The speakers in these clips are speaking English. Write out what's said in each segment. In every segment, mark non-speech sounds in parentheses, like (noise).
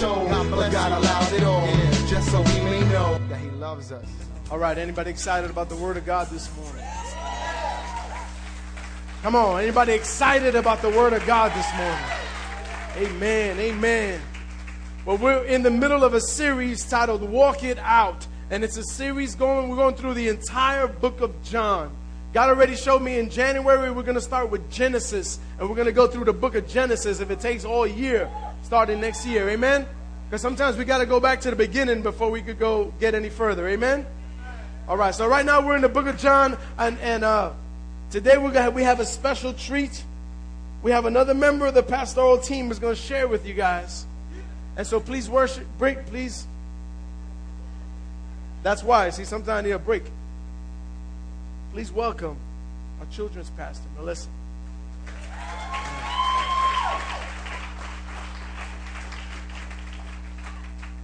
But God allowed it all, just so we may know that He loves us. All right, anybody excited about the Word of God this morning? Come on, anybody excited about the Word of God this morning? Amen, amen. Well, we're in the middle of a series titled Walk It Out. And it's a series going, we're going through the entire book of John. God already showed me in January we're going to start with Genesis. And we're going to go through the book of Genesis if it takes all year, starting next year. Amen? Because sometimes we got to go back to the beginning before we could go get any further. Amen? All right, so right now we're in the book of John, and, and uh, today we're gonna have, we have a special treat. We have another member of the pastoral team who's going to share with you guys. And so please worship, break, please. That's why. See, sometimes I need a break. Please welcome our children's pastor, Melissa.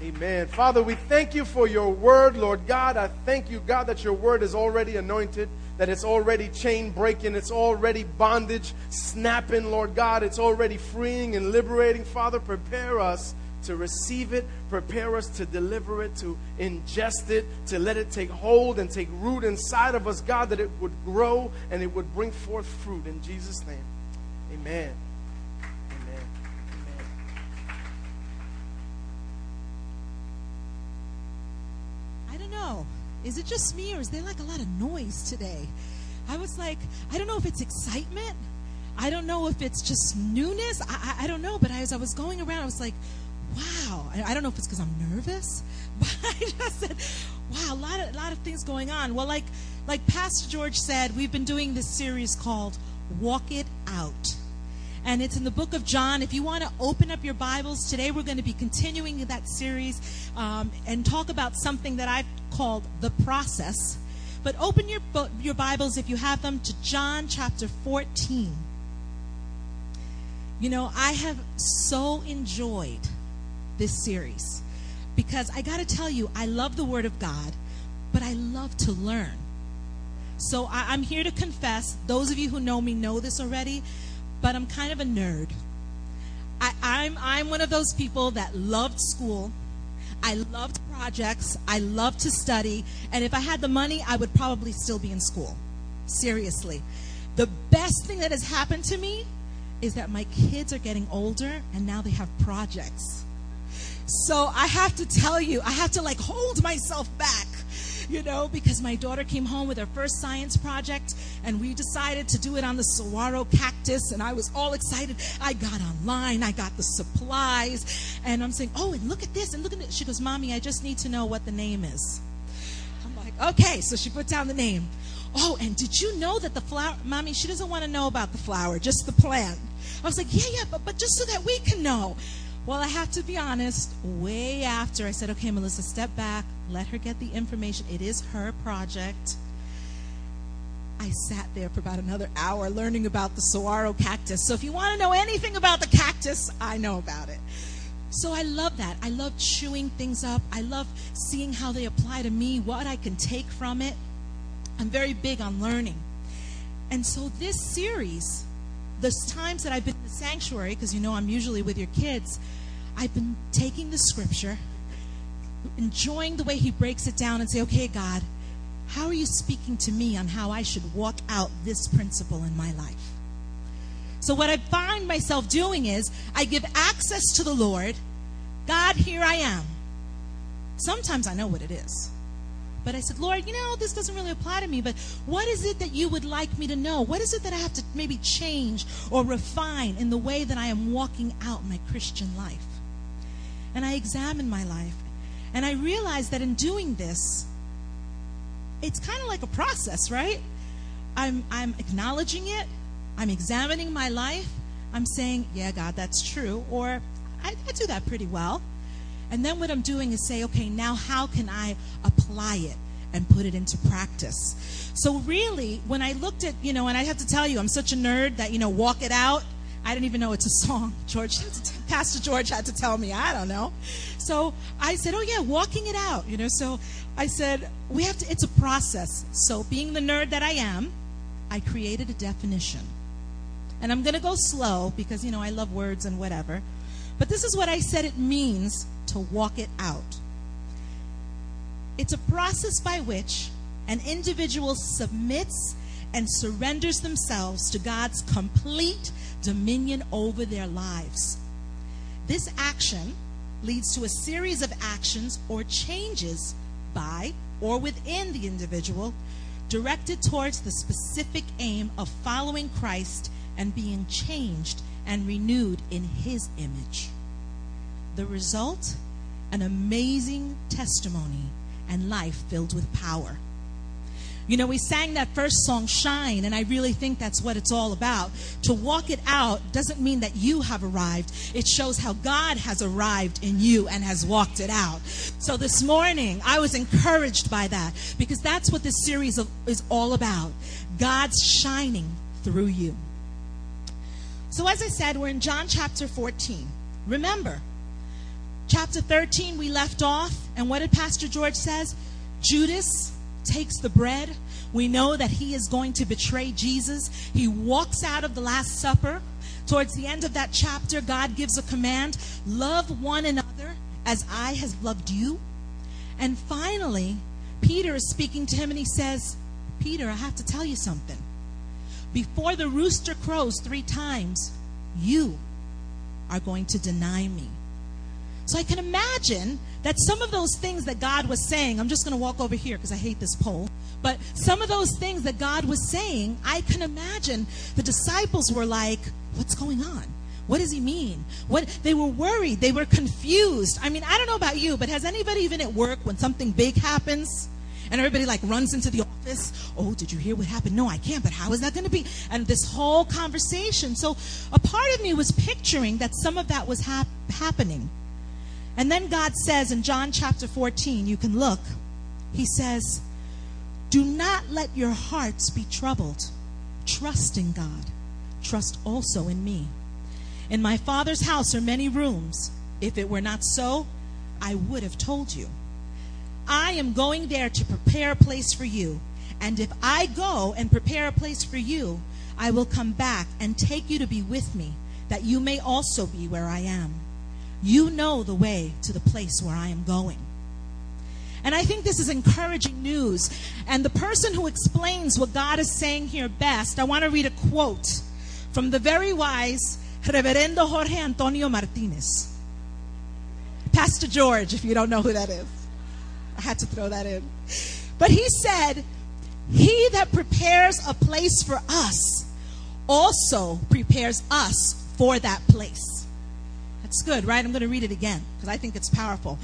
Amen. Father, we thank you for your word, Lord God. I thank you, God, that your word is already anointed, that it's already chain breaking, it's already bondage snapping, Lord God. It's already freeing and liberating. Father, prepare us to receive it, prepare us to deliver it, to ingest it, to let it take hold and take root inside of us, God, that it would grow and it would bring forth fruit. In Jesus' name, amen. Know. Is it just me or is there like a lot of noise today? I was like, I don't know if it's excitement. I don't know if it's just newness. I, I, I don't know. But as I was going around, I was like, wow. I, I don't know if it's because I'm nervous, (laughs) but I just said, wow, a lot of, a lot of things going on. Well, like, like Pastor George said, we've been doing this series called Walk It Out and it's in the book of John. If you want to open up your Bibles, today we're going to be continuing that series um, and talk about something that I've called the process. But open your, your Bibles, if you have them, to John chapter 14. You know, I have so enjoyed this series because I got to tell you, I love the Word of God, but I love to learn. So I, I'm here to confess. Those of you who know me know this already, but I'm kind of a nerd. I, I'm I'm one of those people that loved school. I loved projects. I loved to study, and if I had the money, I would probably still be in school. Seriously, the best thing that has happened to me is that my kids are getting older, and now they have projects. So I have to tell you, I have to like hold myself back, you know, because my daughter came home with her first science project and we decided to do it on the saguaro cactus and I was all excited. I got online, I got the supplies, and I'm saying, "Oh, and look at this and look at it." She goes, "Mommy, I just need to know what the name is." I'm like, "Okay." So she put down the name. Oh, and did you know that the flower, mommy, she doesn't want to know about the flower, just the plant. I was like, yeah, yeah, but, but just so that we can know. Well, I have to be honest, way after I said, okay, Melissa, step back, let her get the information. It is her project. I sat there for about another hour learning about the saguaro cactus. So if you want to know anything about the cactus, I know about it. So I love that. I love chewing things up. I love seeing how they apply to me, what I can take from it. I'm very big on learning. And so this series, the times that I've been in the sanctuary, because you know I'm usually with your kids, I've been taking the scripture, enjoying the way he breaks it down and say, okay, God, how are you speaking to me on how I should walk out this principle in my life? So, what I find myself doing is I give access to the Lord. God, here I am. Sometimes I know what it is. But I said, Lord, you know, this doesn't really apply to me, but what is it that you would like me to know? What is it that I have to maybe change or refine in the way that I am walking out my Christian life? And I examine my life. And I realize that in doing this, it's kind of like a process, right? I'm, I'm acknowledging it, I'm examining my life, I'm saying, yeah, God, that's true, or I, I do that pretty well. And then what I'm doing is say, okay, now how can I apply it? and put it into practice. So really, when I looked at, you know, and I have to tell you, I'm such a nerd that, you know, walk it out. I didn't even know it's a song. (laughs) George, Pastor George had to tell me. I don't know. So I said, oh yeah, walking it out. You know, so I said we have to. It's a process. So being the nerd that I am, I created a definition, and I'm going to go slow because you know I love words and whatever. But this is what I said it means to walk it out. It's a process by which an individual submits and surrenders themselves to God's complete dominion over their lives. This action leads to a series of actions or changes by or within the individual directed towards the specific aim of following Christ and being changed and renewed in his image. The result? An amazing testimony and life filled with power. You know, we sang that first song, Shine, and I really think that's what it's all about. To walk it out doesn't mean that you have arrived, it shows how God has arrived in you and has walked it out. So this morning, I was encouraged by that because that's what this series of, is all about God's shining through you. So, as I said, we're in John chapter 14. Remember, chapter 13, we left off, and what did Pastor George says? Judas takes the bread. We know that he is going to betray Jesus. He walks out of the Last Supper. Towards the end of that chapter, God gives a command love one another as I have loved you. And finally, Peter is speaking to him and he says, Peter, I have to tell you something. Before the rooster crows three times, you are going to deny me. So I can imagine that some of those things that God was saying, I'm just going to walk over here because I hate this pole, but some of those things that God was saying, I can imagine the disciples were like, What's going on? What does he mean? What they were worried, they were confused. I mean, I don't know about you, but has anybody even at work when something big happens and everybody like runs into the office, "Oh, did you hear what happened?" No, I can't, but how is that going to be? And this whole conversation. So, a part of me was picturing that some of that was hap- happening. And then God says in John chapter 14, you can look, He says, Do not let your hearts be troubled. Trust in God. Trust also in me. In my Father's house are many rooms. If it were not so, I would have told you. I am going there to prepare a place for you. And if I go and prepare a place for you, I will come back and take you to be with me, that you may also be where I am. You know the way to the place where I am going. And I think this is encouraging news. And the person who explains what God is saying here best, I want to read a quote from the very wise Reverendo Jorge Antonio Martinez. Pastor George, if you don't know who that is. I had to throw that in. But he said, He that prepares a place for us also prepares us for that place. That's good, right? I'm going to read it again because I think it's powerful.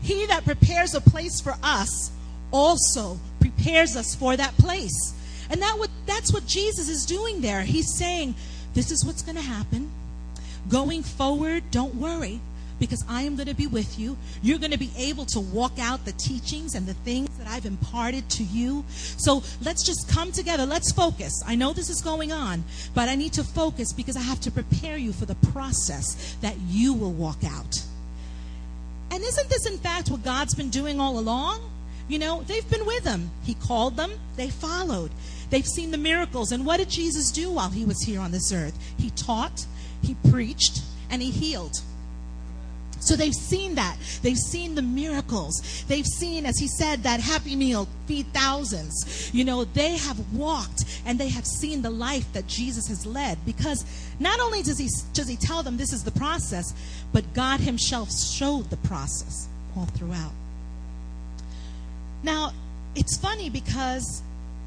He that prepares a place for us also prepares us for that place. And that what, that's what Jesus is doing there. He's saying, This is what's going to happen. Going forward, don't worry because I am going to be with you. You're going to be able to walk out the teachings and the things that I've imparted to you. So let's just come together. Let's focus. I know this is going on, but I need to focus because I have to prepare you for the process that you will walk out. And isn't this, in fact, what God's been doing all along? You know, they've been with him. He called them, they followed. They've seen the miracles. And what did Jesus do while he was here on this earth? He taught, he preached, and he healed. So they've seen that. They've seen the miracles. They've seen, as he said, that happy meal feed thousands. You know, they have walked and they have seen the life that Jesus has led because not only does he, does he tell them this is the process, but God himself showed the process all throughout. Now, it's funny because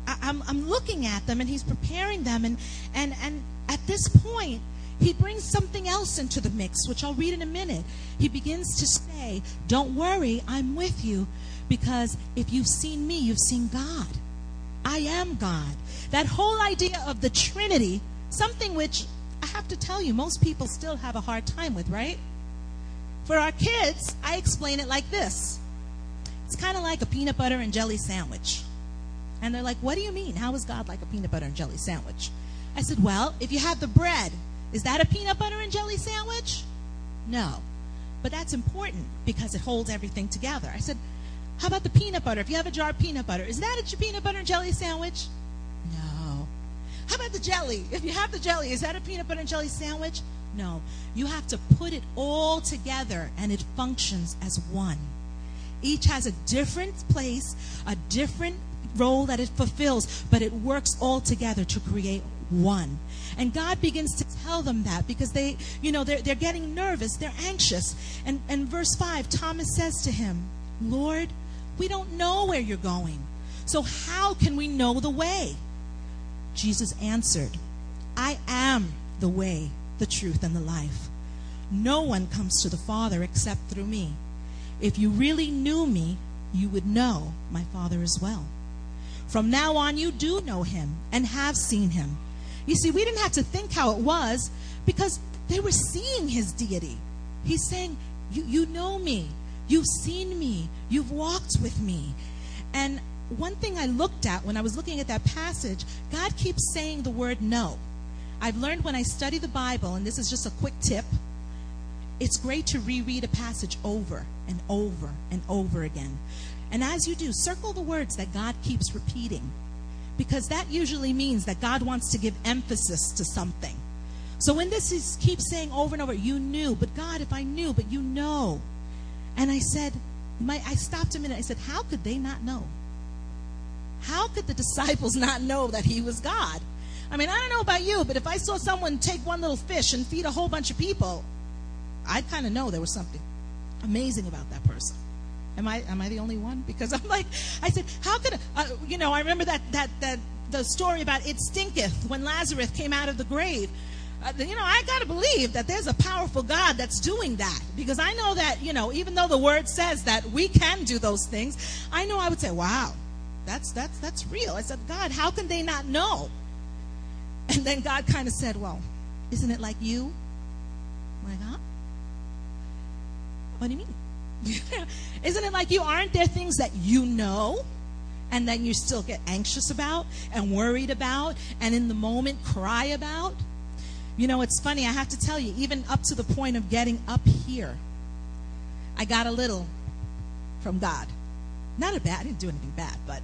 I, I'm, I'm looking at them and he's preparing them and, and, and at this point, he brings something else into the mix, which I'll read in a minute. He begins to say, Don't worry, I'm with you, because if you've seen me, you've seen God. I am God. That whole idea of the Trinity, something which I have to tell you, most people still have a hard time with, right? For our kids, I explain it like this it's kind of like a peanut butter and jelly sandwich. And they're like, What do you mean? How is God like a peanut butter and jelly sandwich? I said, Well, if you have the bread, is that a peanut butter and jelly sandwich? No. But that's important because it holds everything together. I said, How about the peanut butter? If you have a jar of peanut butter, is that a peanut butter and jelly sandwich? No. How about the jelly? If you have the jelly, is that a peanut butter and jelly sandwich? No. You have to put it all together and it functions as one. Each has a different place, a different role that it fulfills, but it works all together to create one. And God begins to tell them that because they, you know, they're, they're getting nervous, they're anxious. And, and verse 5, Thomas says to him, Lord, we don't know where you're going. So how can we know the way? Jesus answered, I am the way, the truth, and the life. No one comes to the Father except through me. If you really knew me, you would know my Father as well. From now on, you do know him and have seen him. You see, we didn't have to think how it was because they were seeing his deity. He's saying, You, you know me. You've seen me. You've walked with me. And one thing I looked at when I was looking at that passage, God keeps saying the word no. I've learned when I study the Bible, and this is just a quick tip, it's great to reread a passage over and over and over again. And as you do, circle the words that God keeps repeating because that usually means that God wants to give emphasis to something. So when this is keeps saying over and over, you knew, but God, if I knew, but you know. And I said, my, I stopped a minute. I said, how could they not know? How could the (laughs) disciples not know that he was God? I mean, I don't know about you, but if I saw someone take one little fish and feed a whole bunch of people, I'd kind of know there was something amazing about that person. Am I am I the only one? Because I'm like, I said, how could uh, you know? I remember that that that the story about it stinketh when Lazarus came out of the grave. Uh, you know, I got to believe that there's a powerful God that's doing that because I know that you know, even though the word says that we can do those things, I know I would say, wow, that's that's that's real. I said, God, how can they not know? And then God kind of said, well, isn't it like you? I'm like, huh? What do you mean? (laughs) Isn't it like you? Aren't there things that you know and then you still get anxious about and worried about and in the moment cry about? You know, it's funny, I have to tell you, even up to the point of getting up here, I got a little from God. Not a bad, I didn't do anything bad, but,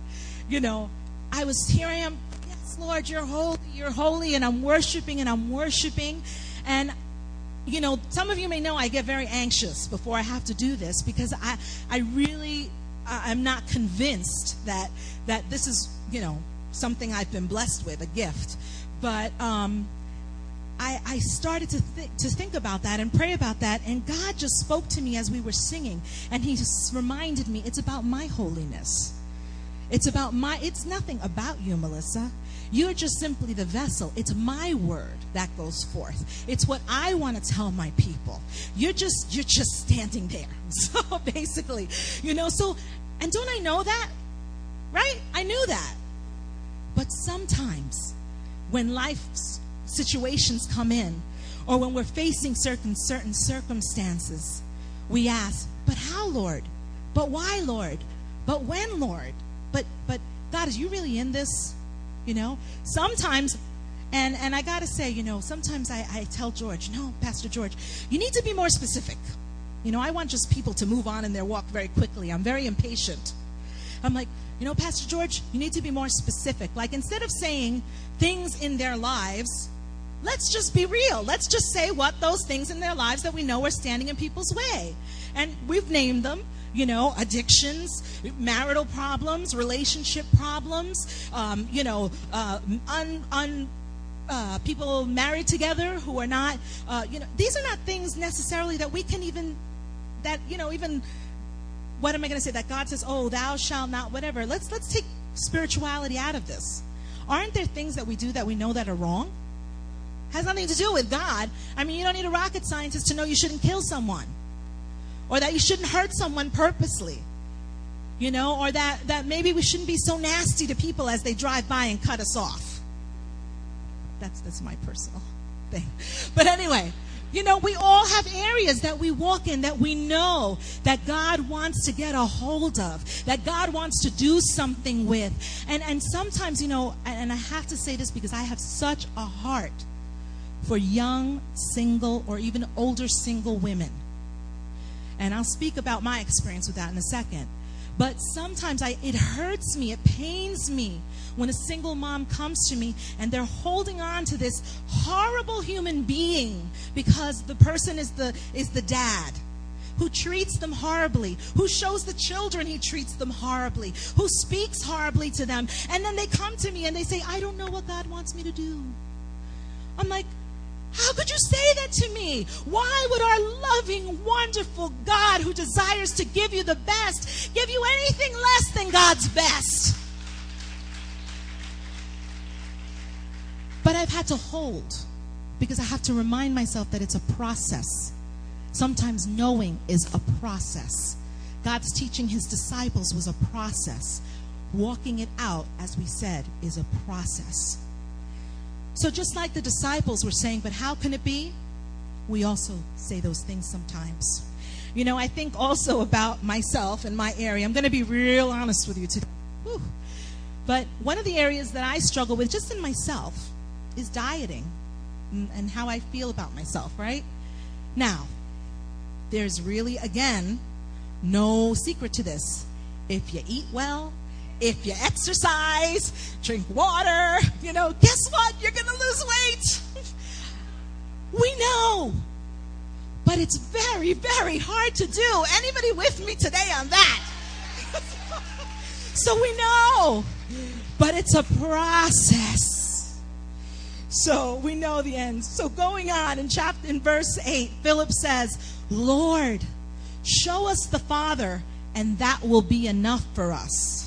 you know, I was, here I am, yes, Lord, you're holy, you're holy, and I'm worshiping and I'm worshiping. And you know, some of you may know I get very anxious before I have to do this because I, I really, I'm not convinced that that this is, you know, something I've been blessed with, a gift. But um, I, I started to th- to think about that and pray about that, and God just spoke to me as we were singing, and He just reminded me it's about my holiness. It's about my. It's nothing about you, Melissa. You're just simply the vessel. It's my word that goes forth. It's what I want to tell my people. You're just you're just standing there. (laughs) So basically, you know, so and don't I know that? Right? I knew that. But sometimes when life situations come in or when we're facing certain certain circumstances, we ask, "But how, Lord? But why, Lord? But when, Lord? But but God, is you really in this? You know, sometimes, and, and I got to say, you know, sometimes I, I tell George, no, Pastor George, you need to be more specific. You know, I want just people to move on in their walk very quickly. I'm very impatient. I'm like, you know, Pastor George, you need to be more specific. Like, instead of saying things in their lives, let's just be real. Let's just say what those things in their lives that we know are standing in people's way. And we've named them you know, addictions, marital problems, relationship problems, um, you know, uh, un, un, uh, people married together who are not, uh, you know, these are not things necessarily that we can even, that, you know, even, what am I going to say? That God says, oh, thou shalt not, whatever. Let's, let's take spirituality out of this. Aren't there things that we do that we know that are wrong? Has nothing to do with God. I mean, you don't need a rocket scientist to know you shouldn't kill someone or that you shouldn't hurt someone purposely. You know, or that, that maybe we shouldn't be so nasty to people as they drive by and cut us off. That's, that's my personal (laughs) thing. But anyway, you know, we all have areas that we walk in that we know that God wants to get a hold of, that God wants to do something with. And, and sometimes, you know, and I have to say this because I have such a heart for young, single, or even older single women. And I'll speak about my experience with that in a second. But sometimes I, it hurts me, it pains me when a single mom comes to me and they're holding on to this horrible human being because the person is the, is the dad who treats them horribly, who shows the children he treats them horribly, who speaks horribly to them. And then they come to me and they say, I don't know what God wants me to do. I'm like, how could you say that to me? Why would our loving, wonderful God who desires to give you the best give you anything less than God's best? But I've had to hold because I have to remind myself that it's a process. Sometimes knowing is a process. God's teaching his disciples was a process. Walking it out, as we said, is a process. So, just like the disciples were saying, but how can it be? We also say those things sometimes. You know, I think also about myself and my area. I'm going to be real honest with you today. Whew. But one of the areas that I struggle with, just in myself, is dieting and, and how I feel about myself, right? Now, there's really, again, no secret to this. If you eat well, if you exercise, drink water, you know, guess what? You're going to lose weight. (laughs) we know. But it's very, very hard to do. Anybody with me today on that? (laughs) so we know. But it's a process. So we know the end. So going on in chapter in verse 8, Philip says, "Lord, show us the Father, and that will be enough for us."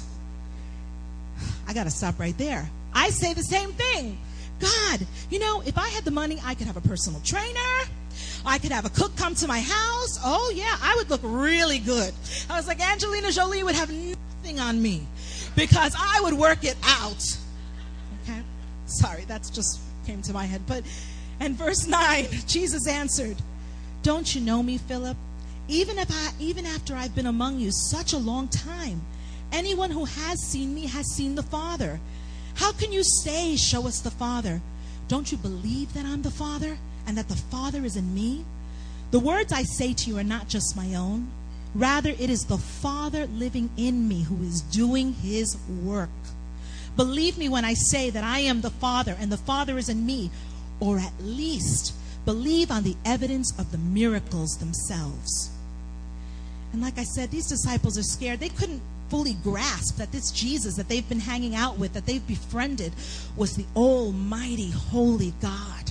I got to stop right there. I say the same thing. God, you know, if I had the money, I could have a personal trainer. I could have a cook come to my house. Oh, yeah, I would look really good. I was like, Angelina Jolie would have nothing on me because I would work it out. Okay? Sorry, that's just came to my head. But, and verse 9, (laughs) Jesus answered, Don't you know me, Philip? Even if I, even after I've been among you such a long time, Anyone who has seen me has seen the Father. How can you say, Show us the Father? Don't you believe that I'm the Father and that the Father is in me? The words I say to you are not just my own. Rather, it is the Father living in me who is doing his work. Believe me when I say that I am the Father and the Father is in me, or at least believe on the evidence of the miracles themselves. And like I said, these disciples are scared. They couldn't fully grasp that this Jesus that they've been hanging out with, that they've befriended, was the almighty, holy God.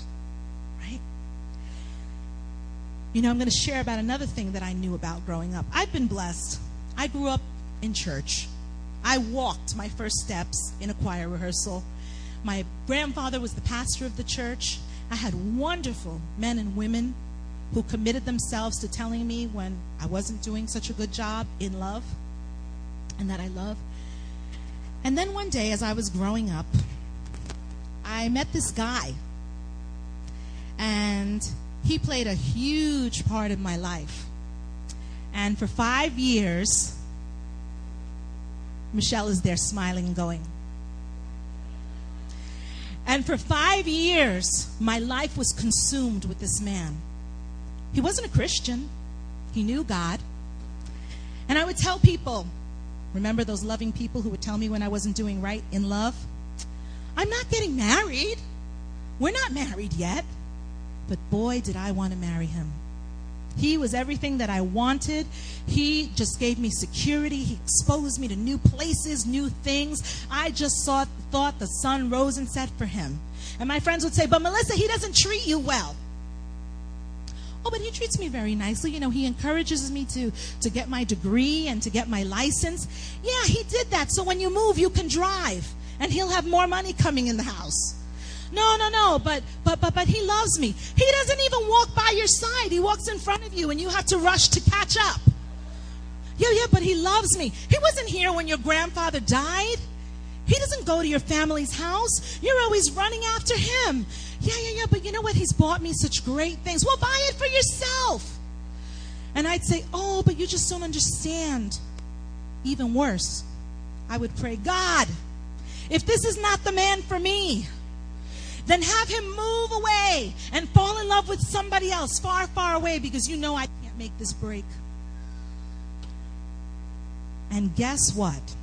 Right? You know, I'm going to share about another thing that I knew about growing up. I've been blessed. I grew up in church. I walked my first steps in a choir rehearsal. My grandfather was the pastor of the church. I had wonderful men and women who committed themselves to telling me when I wasn't doing such a good job in love and that I love. And then one day, as I was growing up, I met this guy. And he played a huge part in my life. And for five years, Michelle is there smiling and going. And for five years, my life was consumed with this man. He wasn't a Christian, he knew God. And I would tell people, Remember those loving people who would tell me when I wasn't doing right in love? I'm not getting married. We're not married yet. But boy, did I want to marry him. He was everything that I wanted. He just gave me security. He exposed me to new places, new things. I just saw, thought the sun rose and set for him. And my friends would say, But Melissa, he doesn't treat you well. Oh, but he treats me very nicely. You know, he encourages me to, to get my degree and to get my license. Yeah, he did that. So when you move, you can drive. And he'll have more money coming in the house. No, no, no, but but but but he loves me. He doesn't even walk by your side. He walks in front of you and you have to rush to catch up. Yeah, yeah, but he loves me. He wasn't here when your grandfather died. He doesn't go to your family's house. You're always running after him. Yeah, yeah, yeah, but you know what? He's bought me such great things. Well, buy it for yourself. And I'd say, Oh, but you just don't understand. Even worse, I would pray, God, if this is not the man for me, then have him move away and fall in love with somebody else far, far away because you know I can't make this break. And guess what?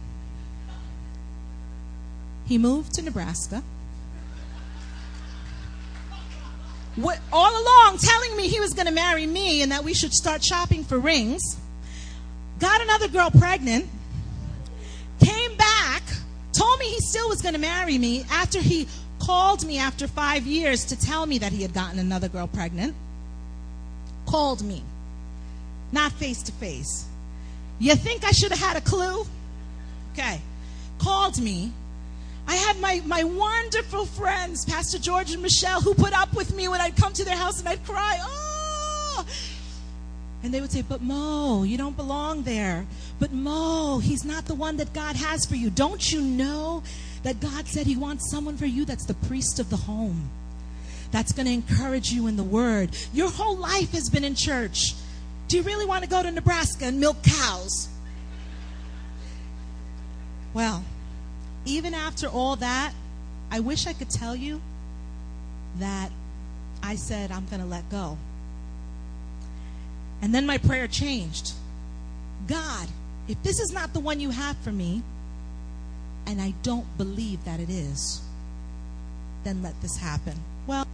He moved to Nebraska. What, all along telling me he was going to marry me and that we should start shopping for rings. Got another girl pregnant. Came back, told me he still was going to marry me after he called me after five years to tell me that he had gotten another girl pregnant. Called me, not face to face. You think I should have had a clue? Okay. Called me. I had my, my wonderful friends, Pastor George and Michelle, who put up with me when I'd come to their house and I'd cry. Oh! And they would say, But Mo, you don't belong there. But Mo, he's not the one that God has for you. Don't you know that God said He wants someone for you that's the priest of the home? That's going to encourage you in the word. Your whole life has been in church. Do you really want to go to Nebraska and milk cows? Well, even after all that, I wish I could tell you that I said, I'm going to let go. And then my prayer changed God, if this is not the one you have for me, and I don't believe that it is, then let this happen. Well,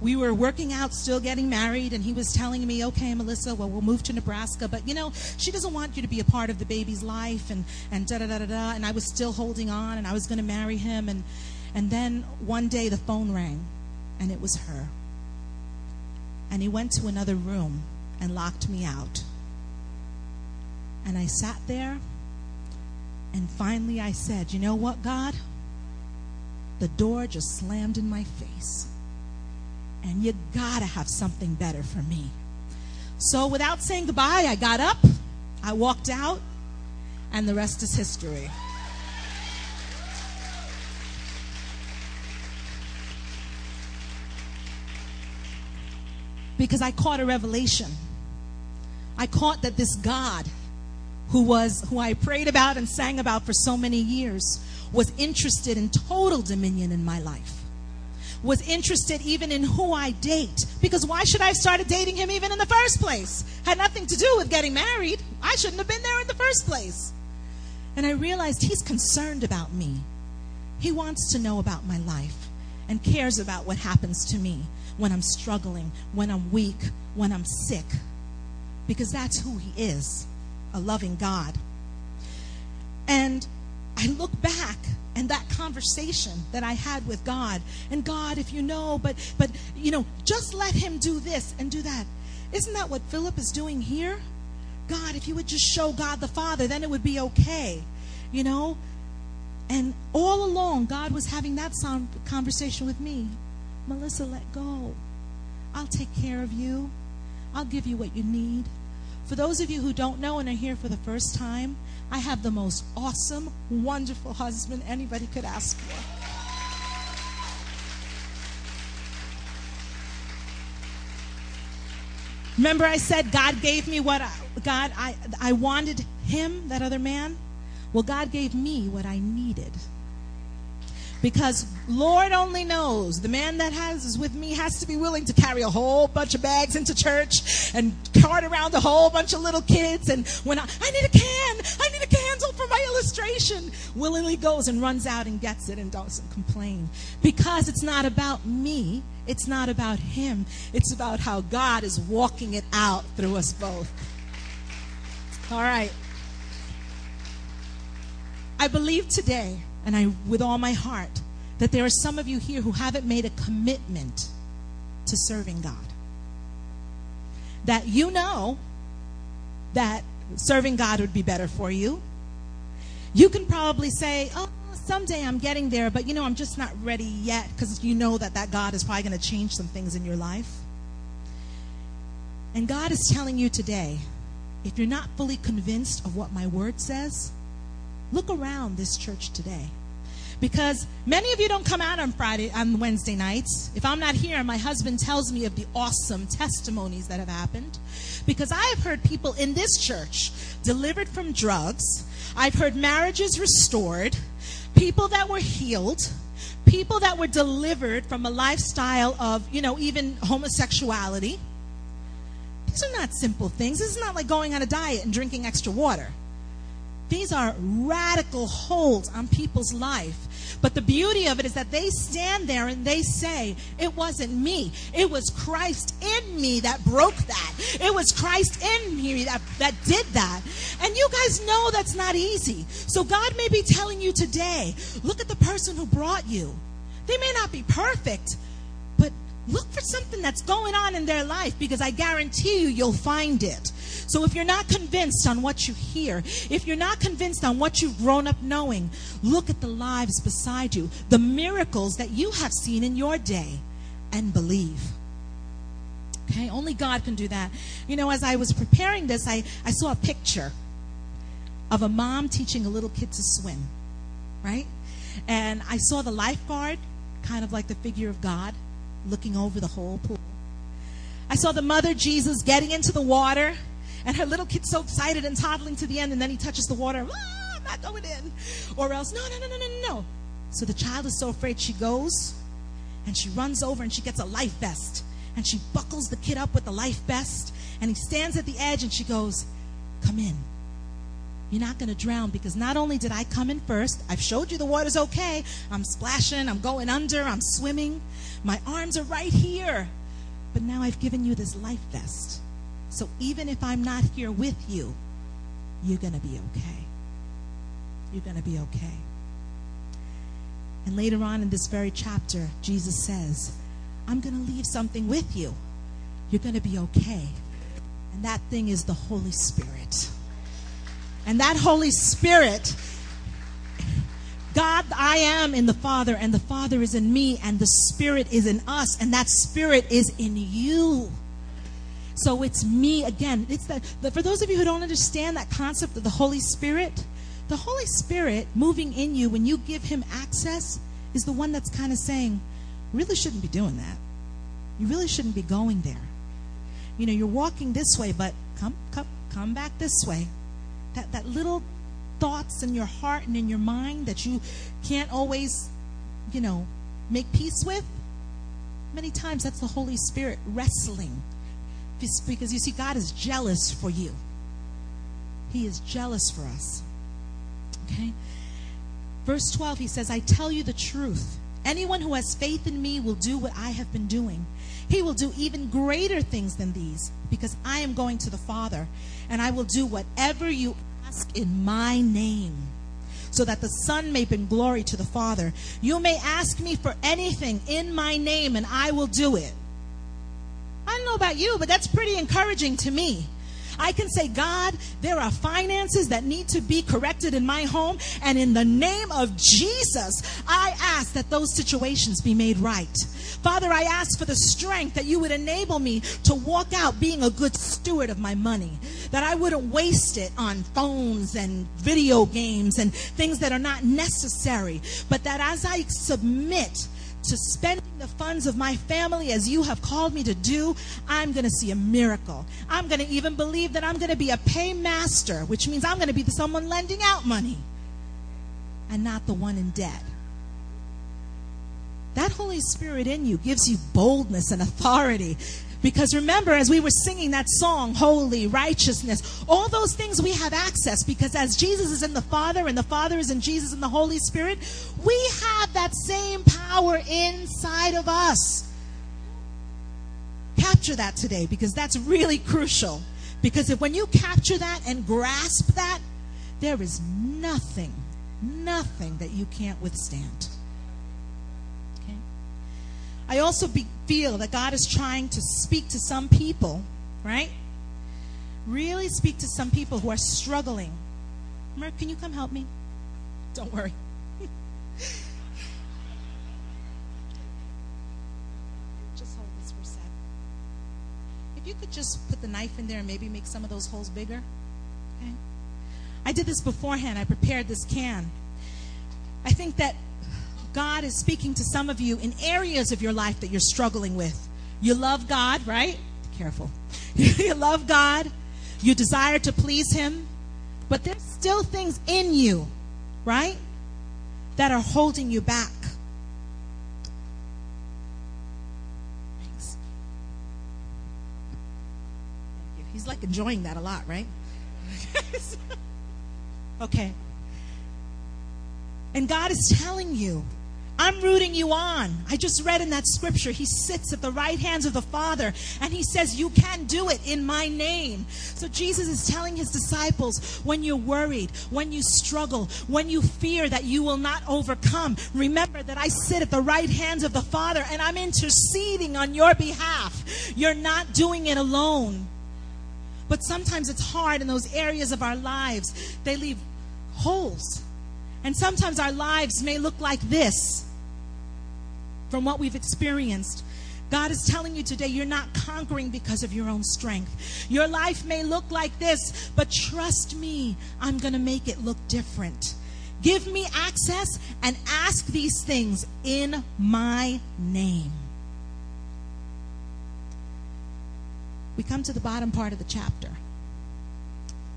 we were working out, still getting married, and he was telling me, okay, Melissa, well, we'll move to Nebraska, but you know, she doesn't want you to be a part of the baby's life, and, and da da da da da. And I was still holding on, and I was going to marry him. And, and then one day the phone rang, and it was her. And he went to another room and locked me out. And I sat there, and finally I said, You know what, God? The door just slammed in my face and you gotta have something better for me. So without saying goodbye, I got up, I walked out, and the rest is history. Because I caught a revelation. I caught that this God who was who I prayed about and sang about for so many years was interested in total dominion in my life was interested even in who I date. Because why should I have started dating him even in the first place? Had nothing to do with getting married. I shouldn't have been there in the first place. And I realized he's concerned about me. He wants to know about my life and cares about what happens to me when I'm struggling, when I'm weak, when I'm sick. Because that's who he is a loving God. And I look back and that conversation that I had with God. And God, if you know, but but you know, just let him do this and do that. Isn't that what Philip is doing here? God, if you would just show God the Father, then it would be okay. You know? And all along, God was having that conversation with me. Melissa, let go. I'll take care of you. I'll give you what you need. For those of you who don't know and are here for the first time, I have the most awesome, wonderful husband anybody could ask for. Remember, I said God gave me what I, God I I wanted him, that other man. Well, God gave me what I needed. Because Lord only knows the man that has is with me has to be willing to carry a whole bunch of bags into church and cart around a whole bunch of little kids. And when I, I need a can, I need a candle for my illustration, willingly goes and runs out and gets it and doesn't complain. Because it's not about me, it's not about him, it's about how God is walking it out through us both. All right. I believe today and I, with all my heart, that there are some of you here who haven't made a commitment to serving God. That you know that serving God would be better for you. You can probably say, oh, someday I'm getting there, but you know, I'm just not ready yet because you know that that God is probably going to change some things in your life. And God is telling you today, if you're not fully convinced of what my word says, look around this church today. Because many of you don't come out on Friday, on Wednesday nights. If I'm not here, my husband tells me of the awesome testimonies that have happened. Because I have heard people in this church delivered from drugs. I've heard marriages restored, people that were healed, people that were delivered from a lifestyle of, you know, even homosexuality. These are not simple things. This is not like going on a diet and drinking extra water. These are radical holds on people's life. But the beauty of it is that they stand there and they say, It wasn't me. It was Christ in me that broke that. It was Christ in me that, that did that. And you guys know that's not easy. So God may be telling you today, look at the person who brought you. They may not be perfect, look for something that's going on in their life because I guarantee you, you'll find it. So if you're not convinced on what you hear, if you're not convinced on what you've grown up knowing, look at the lives beside you, the miracles that you have seen in your day, and believe. Okay, only God can do that. You know, as I was preparing this, I, I saw a picture of a mom teaching a little kid to swim, right? And I saw the lifeguard, kind of like the figure of God, looking over the whole pool. I saw the mother Jesus getting into the water, and her little kid so excited and toddling to the end, and then he touches the water. Ah, I'm not going in. Or else, no, no, no, no, no, no. So the child is so afraid she goes, and she runs over and she gets a life vest, and she buckles the kid up with the life vest, and he stands at the edge, and she goes, Come in. You're not going to drown because not only did I come in first, I've showed you the water's okay. I'm splashing, I'm going under, I'm swimming. My arms are right here. But now I've given you this life vest. So even if I'm not here with you, you're going to be okay. You're going to be okay. And later on in this very chapter, Jesus says, I'm going to leave something with you. You're going to be okay. And that thing is the Holy Spirit. And that Holy Spirit, God, I am in the Father, and the Father is in me, and the Spirit is in us, and that Spirit is in you. So it's me again. It's that for those of you who don't understand that concept of the Holy Spirit, the Holy Spirit moving in you when you give him access is the one that's kind of saying, really shouldn't be doing that. You really shouldn't be going there. You know, you're walking this way, but come, come, come back this way that, that little thoughts in your heart and in your mind that you can't always, you know, make peace with, many times that's the Holy Spirit wrestling. Because you see, God is jealous for you. He is jealous for us. Okay? Verse 12, he says, I tell you the truth. Anyone who has faith in me will do what I have been doing. He will do even greater things than these because I am going to the Father and I will do whatever you ask in my name so that the Son may bring glory to the Father. You may ask me for anything in my name and I will do it. I don't know about you, but that's pretty encouraging to me. I can say, God, there are finances that need to be corrected in my home. And in the name of Jesus, I ask that those situations be made right. Father, I ask for the strength that you would enable me to walk out being a good steward of my money, that I wouldn't waste it on phones and video games and things that are not necessary, but that as I submit, to spending the funds of my family as you have called me to do, I'm going to see a miracle. I'm going to even believe that I'm going to be a paymaster, which means I'm going to be the someone lending out money and not the one in debt. That Holy Spirit in you gives you boldness and authority because remember, as we were singing that song, holy, righteousness, all those things we have access because as Jesus is in the Father and the Father is in Jesus and the Holy Spirit, we have that same power inside of us. Capture that today because that's really crucial. Because if when you capture that and grasp that, there is nothing, nothing that you can't withstand. I also be, feel that God is trying to speak to some people, right? Really speak to some people who are struggling. Merck, can you come help me? Don't worry. (laughs) just hold this for a sec. If you could just put the knife in there and maybe make some of those holes bigger. Okay. I did this beforehand. I prepared this can. I think that God is speaking to some of you in areas of your life that you're struggling with. You love God, right? Careful. (laughs) you love God. You desire to please Him. But there's still things in you, right? That are holding you back. Thanks. Thank. He's like enjoying that a lot, right? (laughs) okay. And God is telling you I'm rooting you on. I just read in that scripture, he sits at the right hands of the Father and he says, You can do it in my name. So Jesus is telling his disciples, when you're worried, when you struggle, when you fear that you will not overcome, remember that I sit at the right hands of the Father and I'm interceding on your behalf. You're not doing it alone. But sometimes it's hard in those areas of our lives, they leave holes. And sometimes our lives may look like this from what we've experienced. God is telling you today you're not conquering because of your own strength. Your life may look like this, but trust me, I'm going to make it look different. Give me access and ask these things in my name. We come to the bottom part of the chapter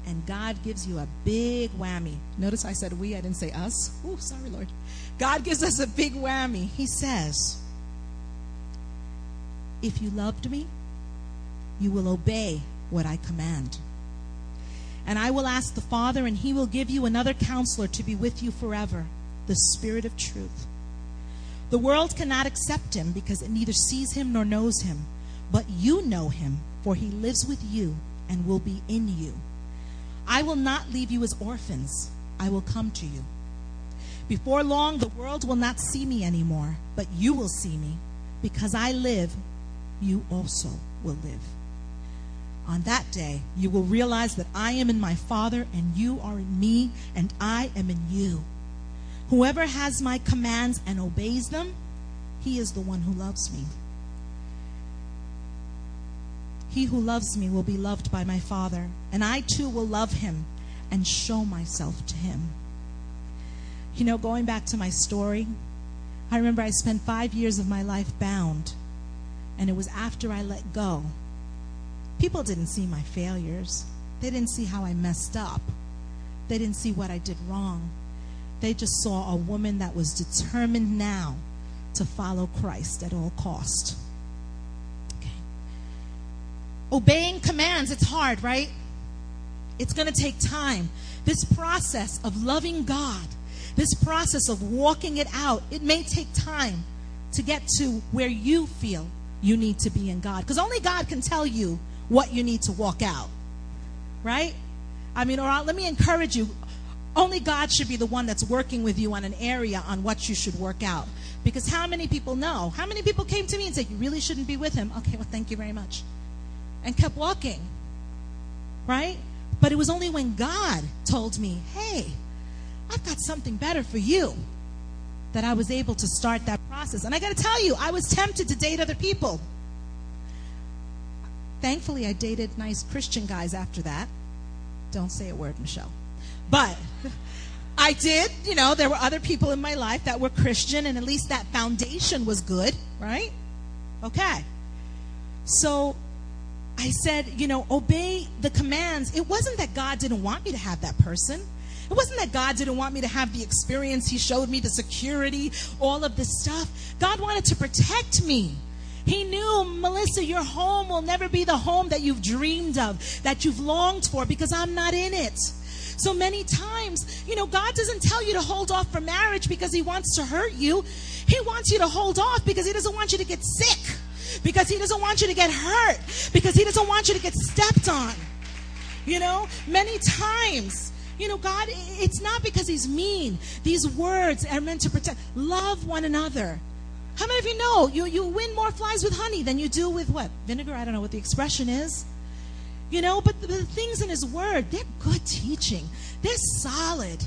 and God gives you a big whammy. Notice I said we, I didn't say us. Oh, sorry, Lord. God gives us a big whammy. He says, If you loved me, you will obey what I command. And I will ask the Father, and he will give you another counselor to be with you forever the Spirit of truth. The world cannot accept him because it neither sees him nor knows him. But you know him, for he lives with you and will be in you. I will not leave you as orphans. I will come to you. Before long, the world will not see me anymore, but you will see me. Because I live, you also will live. On that day, you will realize that I am in my Father, and you are in me, and I am in you. Whoever has my commands and obeys them, he is the one who loves me. He who loves me will be loved by my Father, and I too will love him and show myself to him. You know, going back to my story, I remember I spent five years of my life bound, and it was after I let go. People didn't see my failures, they didn't see how I messed up, they didn't see what I did wrong. They just saw a woman that was determined now to follow Christ at all cost. Obeying commands, it's hard, right? It's going to take time. This process of loving God, this process of walking it out, it may take time to get to where you feel you need to be in God. Because only God can tell you what you need to walk out, right? I mean, or let me encourage you only God should be the one that's working with you on an area on what you should work out. Because how many people know? How many people came to me and said, You really shouldn't be with him? Okay, well, thank you very much and kept walking. Right? But it was only when God told me, hey, I've got something better for you, that I was able to start that process. And I got to tell you, I was tempted to date other people. Thankfully, I dated nice Christian guys after that. Don't say a word, Michelle. But (laughs) I did, you know, there were other people in my life that were Christian, and at least that foundation was good, right? Okay. So I said, you know, obey the commands. It wasn't that God didn't want me to have that person. It wasn't that God didn't want me to have the experience. He showed me the security, all of this stuff. God wanted to protect me. He knew, Melissa, your home will never be the home that you've dreamed of, that you've longed for, because I'm not in it. So many times, you know, God doesn't tell you to hold off for marriage because He wants to hurt you. He wants you to hold off because He doesn't want you to get sick because he doesn't want you to get hurt, because he doesn't want you to get stepped on. You know, many times, you know, God, it's not because he's mean. These words are meant to protect. Love one another. How many of you know you, you win more flies with honey than you do with what? Vinegar? I don't know what the expression is. You know, but the, the things in his word, they're good teaching. They're solid.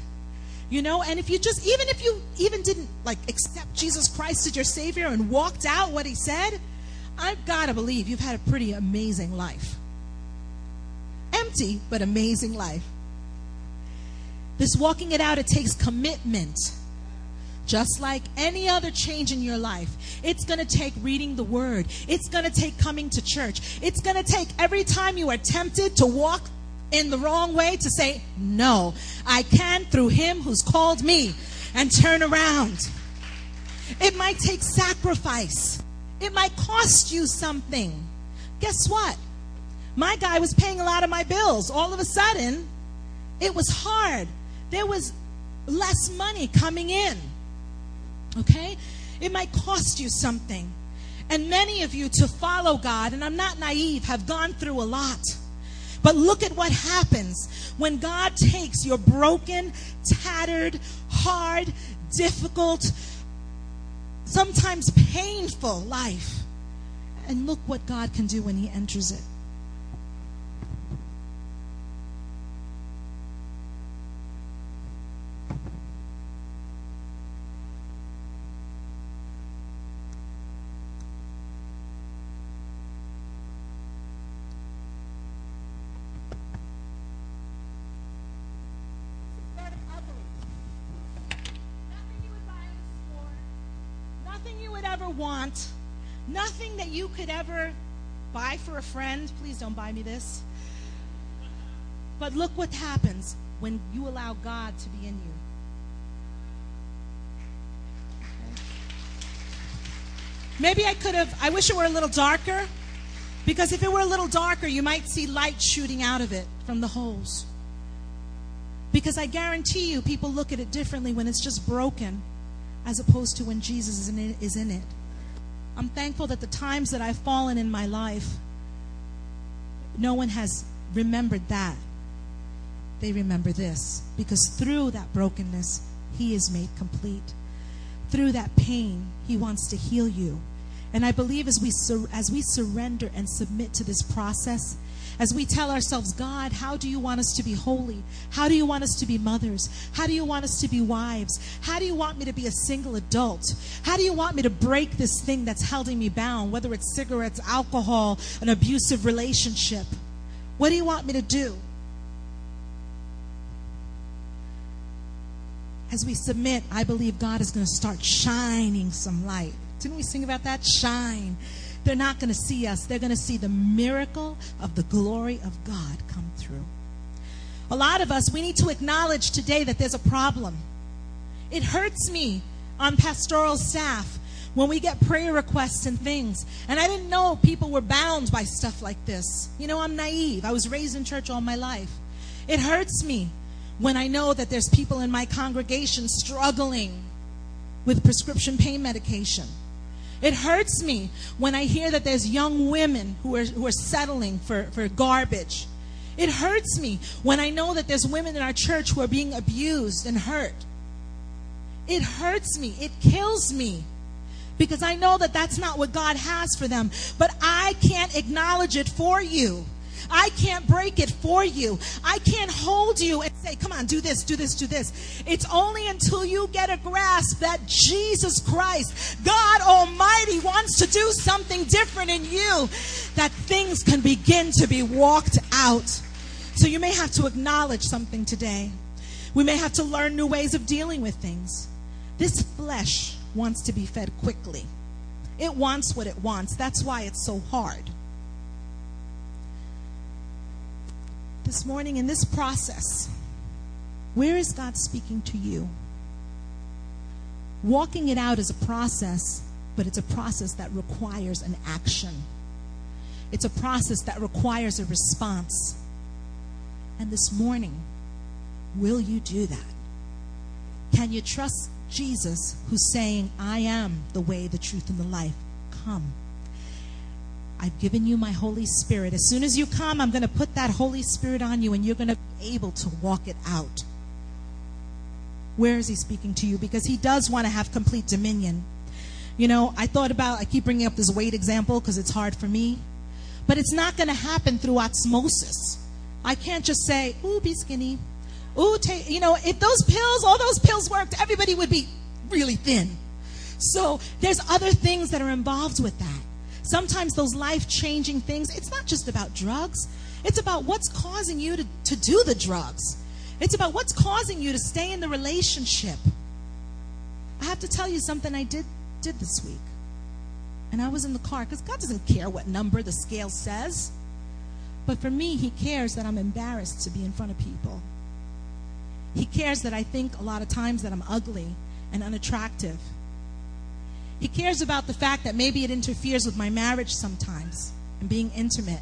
You know, and if you just, even if you even didn't like accept Jesus Christ as your Savior and walked out what He said, I've got to believe you've had a pretty amazing life. Empty, but amazing life. This walking it out, it takes commitment. Just like any other change in your life, it's going to take reading the word. It's going to take coming to church. It's going to take every time you are tempted to walk in the wrong way to say, No, I can through him who's called me and turn around. It might take sacrifice, it might cost you something. Guess what? My guy was paying a lot of my bills. All of a sudden, it was hard. There was less money coming in. Okay? It might cost you something. And many of you, to follow God, and I'm not naive, have gone through a lot. But look at what happens when God takes your broken, tattered, hard, difficult, sometimes painful life. And look what God can do when He enters it. Want, nothing that you could ever buy for a friend. Please don't buy me this. But look what happens when you allow God to be in you. Okay. Maybe I could have, I wish it were a little darker. Because if it were a little darker, you might see light shooting out of it from the holes. Because I guarantee you, people look at it differently when it's just broken as opposed to when Jesus is in it. Is in it. I'm thankful that the times that I've fallen in my life, no one has remembered that. They remember this. Because through that brokenness, He is made complete. Through that pain, He wants to heal you. And I believe as we, sur- as we surrender and submit to this process, as we tell ourselves, God, how do you want us to be holy? How do you want us to be mothers? How do you want us to be wives? How do you want me to be a single adult? How do you want me to break this thing that's holding me bound, whether it's cigarettes, alcohol, an abusive relationship? What do you want me to do? As we submit, I believe God is going to start shining some light. Didn't we sing about that? Shine they're not going to see us. They're going to see the miracle of the glory of God come through. A lot of us, we need to acknowledge today that there's a problem. It hurts me on pastoral staff when we get prayer requests and things. And I didn't know people were bound by stuff like this. You know, I'm naive. I was raised in church all my life. It hurts me when I know that there's people in my congregation struggling with prescription pain medication. It hurts me when I hear that there's young women who are, who are settling for, for garbage. It hurts me when I know that there's women in our church who are being abused and hurt. It hurts me. It kills me because I know that that's not what God has for them. But I can't acknowledge it for you. I can't break it for you. I can't hold you and say, come on, do this, do this, do this. It's only until you get a grasp that Jesus Christ, God Almighty, wants to do something different in you that things can begin to be walked out. So you may have to acknowledge something today. We may have to learn new ways of dealing with things. This flesh wants to be fed quickly. It wants what it wants. That's why it's so hard. This morning in this process, where is God speaking to you? Walking it out is a process, but it's a process that requires an action. It's a process that requires a response. And this morning, will you do that? Can you trust Jesus who's saying, I am the way, the truth, and the life? Come. I've given you my Holy Spirit. As soon as you come, I'm going to put that Holy Spirit on you and you're going to be able to walk it out. Where is He speaking to you? Because He does want to have complete dominion. You know, I thought about, I keep bringing up this weight example because it's hard for me, but it's not going to happen through osmosis. I can't just say, ooh, be skinny. Ooh, ta- you know, if those pills, all those pills worked, everybody would be really thin. So there's other things that are involved with that. Sometimes those life changing things, it's not just about drugs, it's about what's causing you to, to do the drugs. It's about what's causing you to stay in the relationship. I have to tell you something I did did this week. And I was in the car because God doesn't care what number the scale says. But for me, He cares that I'm embarrassed to be in front of people. He cares that I think a lot of times that I'm ugly and unattractive. He cares about the fact that maybe it interferes with my marriage sometimes and being intimate.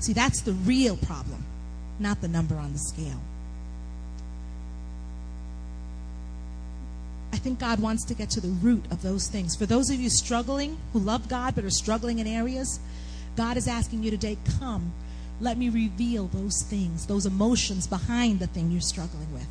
See, that's the real problem, not the number on the scale. I think God wants to get to the root of those things. For those of you struggling, who love God but are struggling in areas, God is asking you today, come, let me reveal those things, those emotions behind the thing you're struggling with.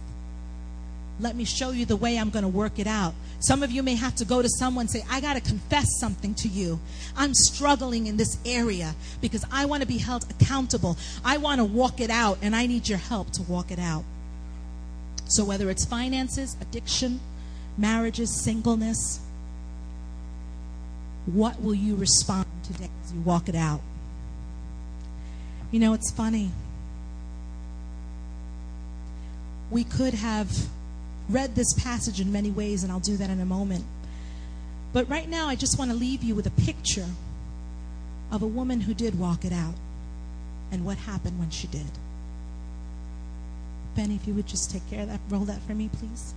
Let me show you the way I'm going to work it out. Some of you may have to go to someone and say, I got to confess something to you. I'm struggling in this area because I want to be held accountable. I want to walk it out, and I need your help to walk it out. So, whether it's finances, addiction, marriages, singleness, what will you respond today as you walk it out? You know, it's funny. We could have read this passage in many ways, and I'll do that in a moment. But right now, I just want to leave you with a picture of a woman who did walk it out and what happened when she did. Benny, if you would just take care of that, roll that for me, please.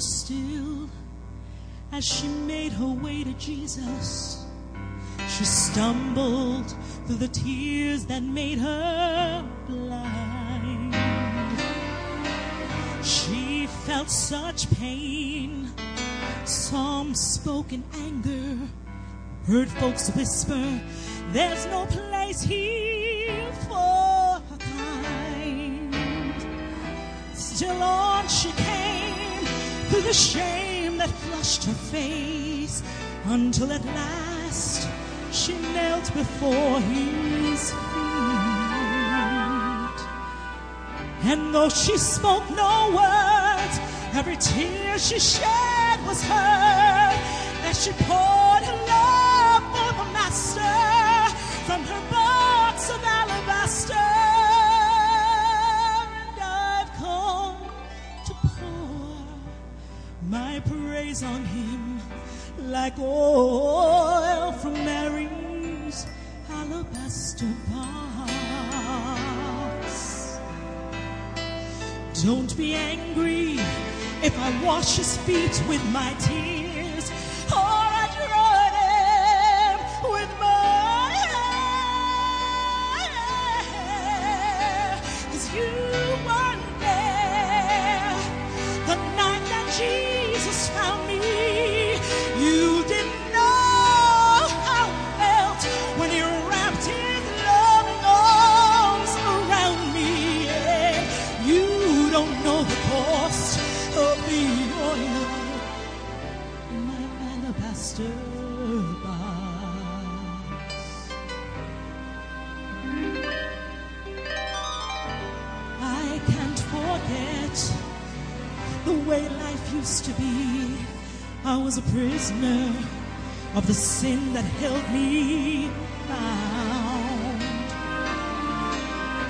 Still as she made her way to Jesus. She stumbled through the tears that made her blind. She felt such pain. Some spoke in anger, heard folks whisper, There's no place here shame that flushed her face until at last she knelt before his feet. And though she spoke no words, every tear she shed was heard as she poured praise on him like oil from Mary's alabaster box. Don't be angry if I wash his feet with my tears of the sin that held me bound.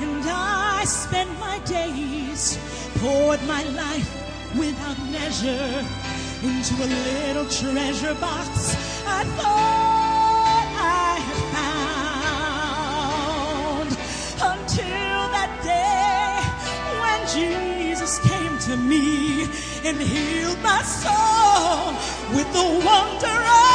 And I spent my days, poured my life without measure into a little treasure box I thought I had found. Until that day when Jesus came to me and healed my soul with the wonder of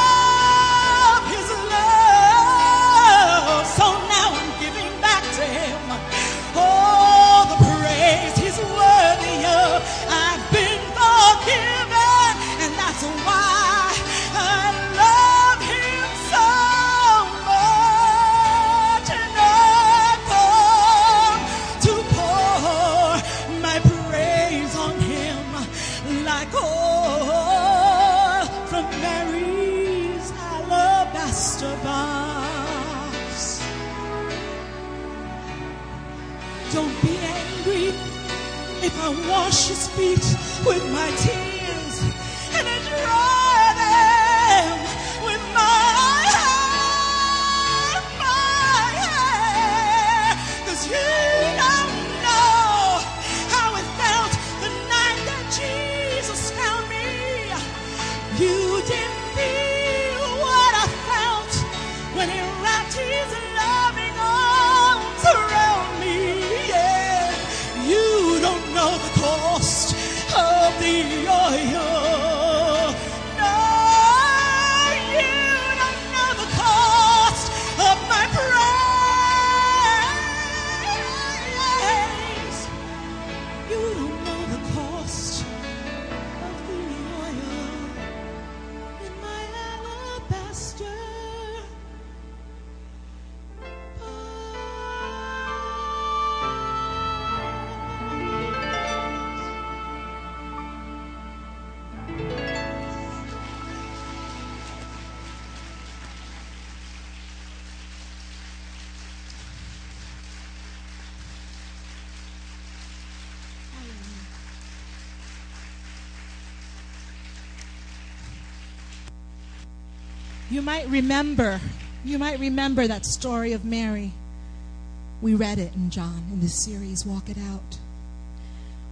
feet with my tears You might remember, you might remember that story of Mary. We read it in John in this series, Walk It Out.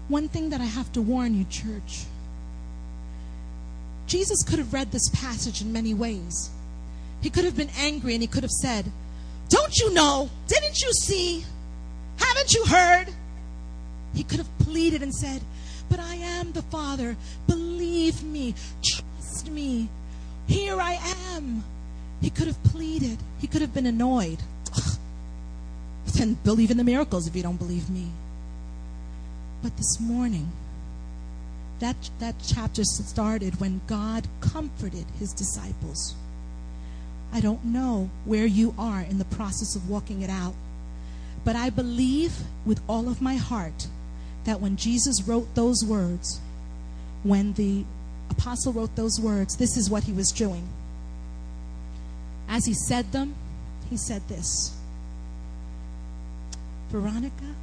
One thing that I have to warn you, church Jesus could have read this passage in many ways. He could have been angry and he could have said, Don't you know? Didn't you see? Haven't you heard? He could have pleaded and said, But I am the Father. Believe me. Trust me. Here I am. He could have pleaded. He could have been annoyed. Ugh. Then believe in the miracles if you don't believe me. But this morning, that, that chapter started when God comforted his disciples. I don't know where you are in the process of walking it out, but I believe with all of my heart that when Jesus wrote those words, when the apostle wrote those words, this is what he was doing. As he said them, he said this Veronica,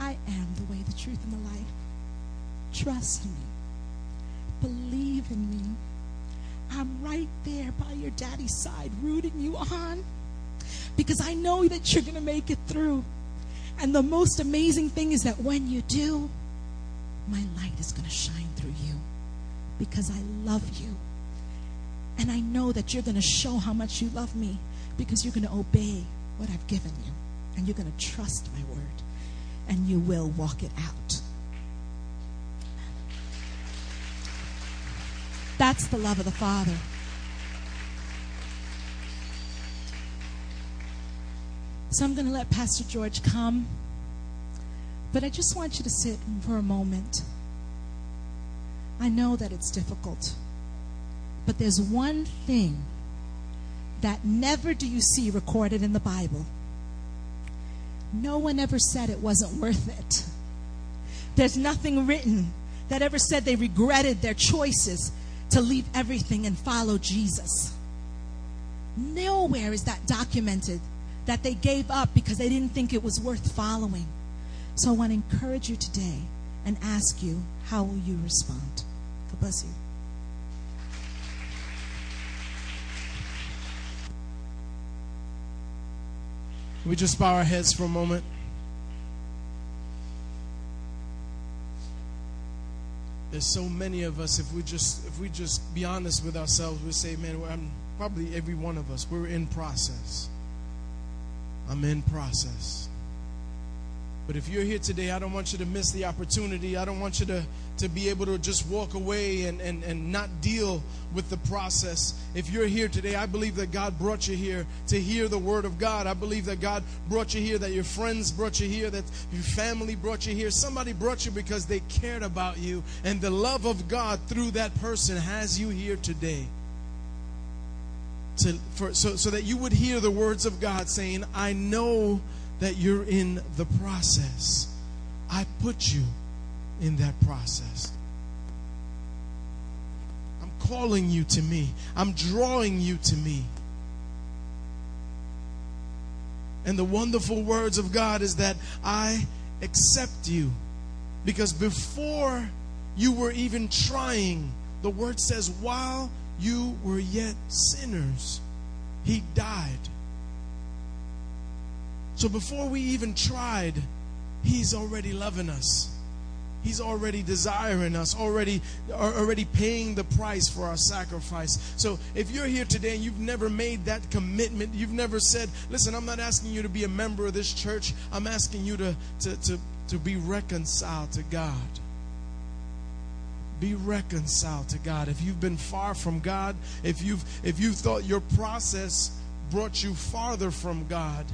I am the way, the truth, and the life. Trust me. Believe in me. I'm right there by your daddy's side, rooting you on. Because I know that you're going to make it through. And the most amazing thing is that when you do, my light is going to shine through you. Because I love you. And I know that you're going to show how much you love me because you're going to obey what I've given you. And you're going to trust my word. And you will walk it out. That's the love of the Father. So I'm going to let Pastor George come. But I just want you to sit for a moment. I know that it's difficult. But there's one thing that never do you see recorded in the Bible. No one ever said it wasn't worth it. There's nothing written that ever said they regretted their choices to leave everything and follow Jesus. Nowhere is that documented that they gave up because they didn't think it was worth following. So I want to encourage you today and ask you, how will you respond? God bless you. We just bow our heads for a moment. There's so many of us. If we just if we just be honest with ourselves, we say, "Man, I'm probably every one of us. We're in process. I'm in process." But if you're here today, I don't want you to miss the opportunity. I don't want you to, to be able to just walk away and, and, and not deal with the process. If you're here today, I believe that God brought you here to hear the word of God. I believe that God brought you here, that your friends brought you here, that your family brought you here. Somebody brought you because they cared about you. And the love of God through that person has you here today. To, for, so, so that you would hear the words of God saying, I know that you're in the process. I put you in that process. I'm calling you to me, I'm drawing you to me. And the wonderful words of God is that I accept you Because before you were even trying, the word says, while you were yet sinners, he died. So before we even tried, he's already loving us. He's already desiring us, already already paying the price for our sacrifice. So if you're here today and you've never made that commitment, you've never said, listen, I'm not asking you to be a member of this church. I'm asking you to to to, to be reconciled to God. Be reconciled to God. If you've been far from God, if you've if you thought your process brought you farther from God,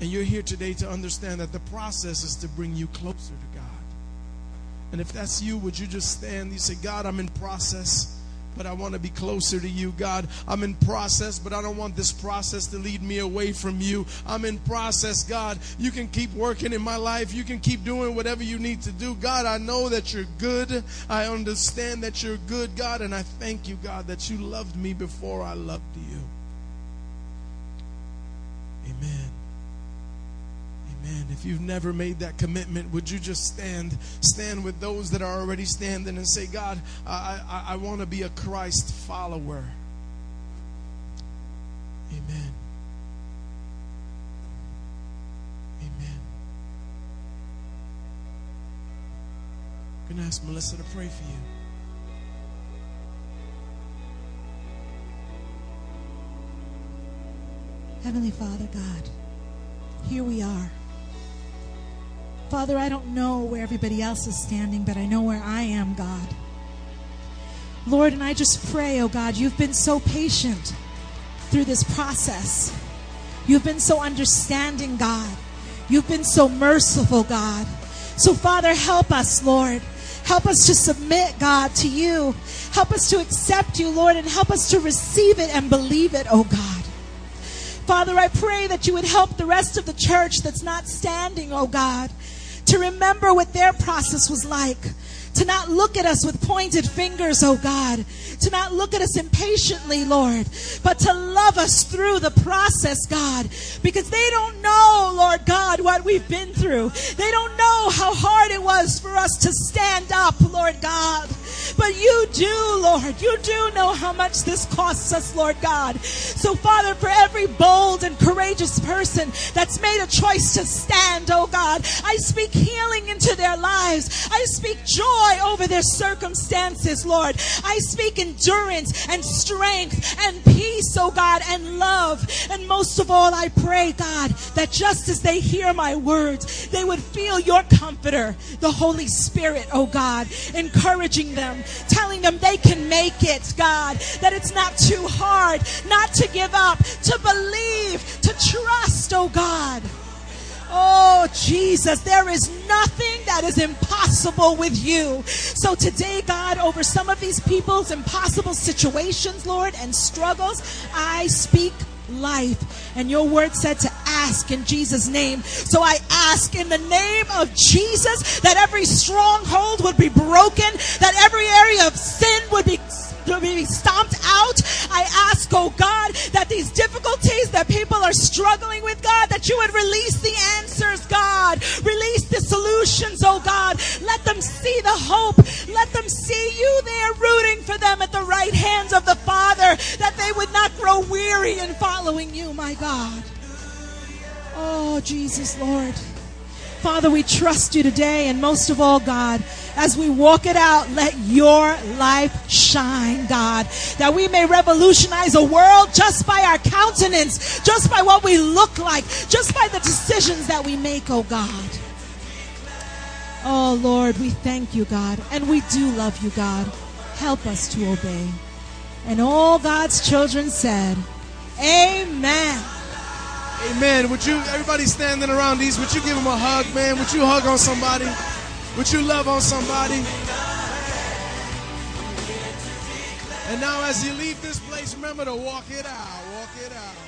and you're here today to understand that the process is to bring you closer to God. And if that's you, would you just stand? You say, God, I'm in process but I want to be closer to you, God. I'm in process, but I don't want this process to lead me away from you. I'm in process, God. You can keep working in my life. You can keep doing whatever you need to do. God, I know that you're good. I understand that you're good, God, and I thank you, God, that you loved me before I loved you. Amen. Amen. If you've never made that commitment, would you just stand, stand with those that are already standing and say, God, I, I, I want to be a Christ follower. Amen. Amen. I'm going to ask Melissa to pray for you. Heavenly Father God, here we are. Father, I don't know where everybody else is standing, but I know where I am, God. Lord, and I just pray, oh God, you've been so patient through this process. You've been so understanding, God. You've been so merciful, God. So, Father, help us, Lord. Help us to submit, God, to you. Help us to accept you, Lord, and help us to receive it and believe it, oh God. Father, I pray that you would help the rest of the church that's not standing, oh God, to remember what their process was like. To not look at us with pointed fingers, oh God. To not look at us impatiently, Lord. But to love us through the process, God. Because they don't know, Lord God, what we've been through. They don't know how hard it was for us to stand up, Lord God. But you do, Lord. You do know how much this costs us, Lord God. So, Father, for every bold and courageous person that's made a choice to stand, oh God, I speak healing into their lives. I speak joy over their circumstances, Lord. I speak endurance and strength and peace, oh God, and love. And most of all, I pray, God, that just as they hear my words, they would feel your comforter, the Holy Spirit, oh God, encouraging them, telling them they can make it, God, that it's not too hard, not to give up, to believe, to trust, oh God. Oh, Jesus, there is nothing that is impossible with you. So today, God, over some of these people's impossible situations, Lord, and struggles, I speak life. And your word said to ask in Jesus' name. So I ask in the name of Jesus that every stronghold would be broken, that every area of sin would be be stomped out. I ask, oh God, that these difficulties that people are struggling with, God, that you would release the answers, God. Release the solutions, oh God. Let them see the hope. Let them see you there rooting for them at the right hands of the in following you, my God. Oh, Jesus, Lord. Father, we trust you today, and most of all, God, as we walk it out, let your life shine, God, that we may revolutionize a world just by our countenance, just by what we look like, just by the decisions that we make, oh God. Oh Lord, we thank you, God, and we do love you, God. Help us to obey. And all God's children said, Amen. Amen. Would you, everybody standing around these, would you give them a hug, man? Would you hug on somebody? Would you love on somebody? And now, as you leave this place, remember to walk it out. Walk it out.